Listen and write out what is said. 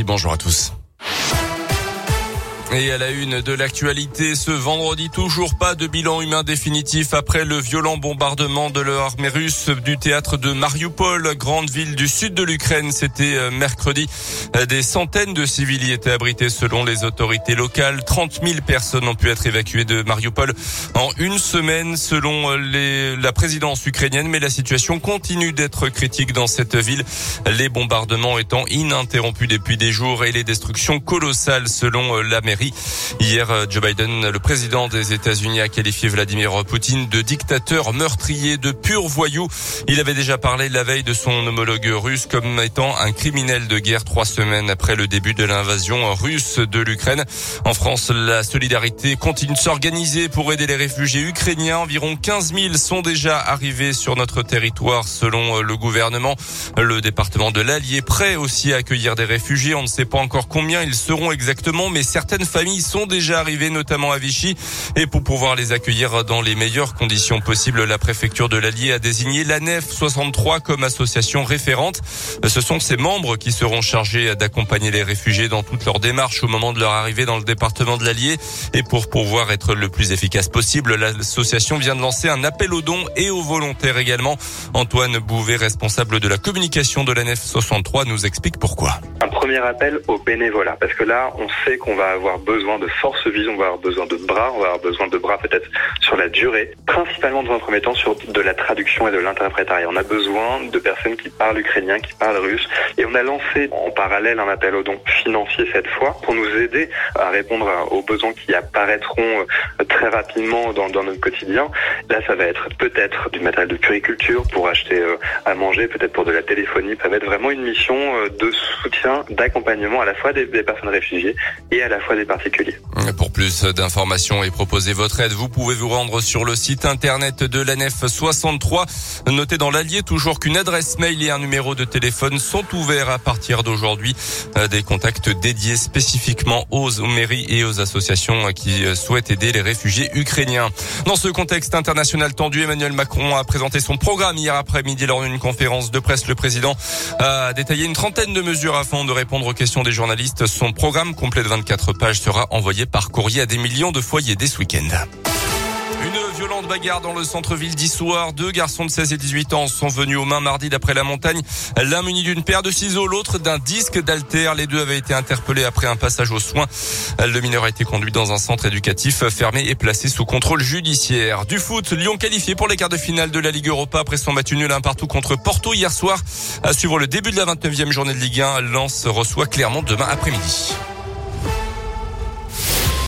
bonjour à tous. Et à la une de l'actualité, ce vendredi, toujours pas de bilan humain définitif après le violent bombardement de l'armée russe du théâtre de Mariupol, grande ville du sud de l'Ukraine. C'était euh, mercredi. Des centaines de civils y étaient abrités selon les autorités locales. 30 000 personnes ont pu être évacuées de Mariupol en une semaine selon les, la présidence ukrainienne. Mais la situation continue d'être critique dans cette ville. Les bombardements étant ininterrompus depuis des jours et les destructions colossales selon euh, la mairie. Hier, euh, Joe Biden, le président des États-Unis, a qualifié Vladimir Poutine de dictateur meurtrier, de pur voyou. Il avait déjà parlé la veille de son homologue russe comme étant un criminel de guerre trois semaines après le début de l'invasion russe de l'Ukraine. En France, la solidarité continue de s'organiser pour aider les réfugiés ukrainiens. Environ 15 000 sont déjà arrivés sur notre territoire selon euh, le gouvernement. Le département de l'Allier prêt aussi à accueillir des réfugiés. On ne sait pas encore combien ils seront exactement, mais certaines familles sont déjà arrivées, notamment à Vichy. Et pour pouvoir les accueillir dans les meilleures conditions possibles, la préfecture de l'Allier a désigné la NEF 63 comme association référente. Ce sont ses membres qui seront chargés d'accompagner les réfugiés dans toutes leurs démarches au moment de leur arrivée dans le département de l'Allier. Et pour pouvoir être le plus efficace possible, l'association vient de lancer un appel aux dons et aux volontaires également. Antoine Bouvet, responsable de la communication de la NEF 63, nous explique pourquoi. Premier appel aux bénévolat, parce que là, on sait qu'on va avoir besoin de force vive, on va avoir besoin de bras, on va avoir besoin de bras peut-être sur la durée, principalement dans un premier temps sur de la traduction et de l'interprétariat. On a besoin de personnes qui parlent ukrainien, qui parlent russe, et on a lancé en parallèle un appel aux dons financiers cette fois pour nous aider à répondre aux besoins qui apparaîtront euh, très rapidement dans, dans notre quotidien. Là, ça va être peut-être du matériel de puriculture pour acheter euh, à manger, peut-être pour de la téléphonie. Ça va être vraiment une mission euh, de soutien, d'accompagnement à la fois des, des personnes réfugiées et à la fois des particuliers. Pour plus d'informations et proposer votre aide, vous pouvez vous rendre sur le site internet de l'ANEF 63. Notez dans l'allié toujours qu'une adresse mail et un numéro de téléphone sont ouverts à partir d'aujourd'hui. Euh, des contacts dédiés spécifiquement aux mairies et aux associations qui souhaitent aider les réfugiés ukrainiens. Dans ce contexte international tendu, Emmanuel Macron a présenté son programme hier après-midi lors d'une conférence de presse. Le président a détaillé une trentaine de mesures afin de répondre aux questions des journalistes. Son programme complet de 24 pages sera envoyé par courrier à des millions de foyers dès ce week-end. Une violente bagarre dans le centre-ville d'Issoire. Deux garçons de 16 et 18 ans sont venus aux mains mardi d'après la montagne. L'un muni d'une paire de ciseaux, l'autre d'un disque d'alter. Les deux avaient été interpellés après un passage aux soins. Le mineur a été conduit dans un centre éducatif fermé et placé sous contrôle judiciaire. Du foot, Lyon qualifié pour les quarts de finale de la Ligue Europa après son match nul un partout contre Porto hier soir. À suivre le début de la 29e journée de Ligue 1, Lens reçoit clairement demain après-midi.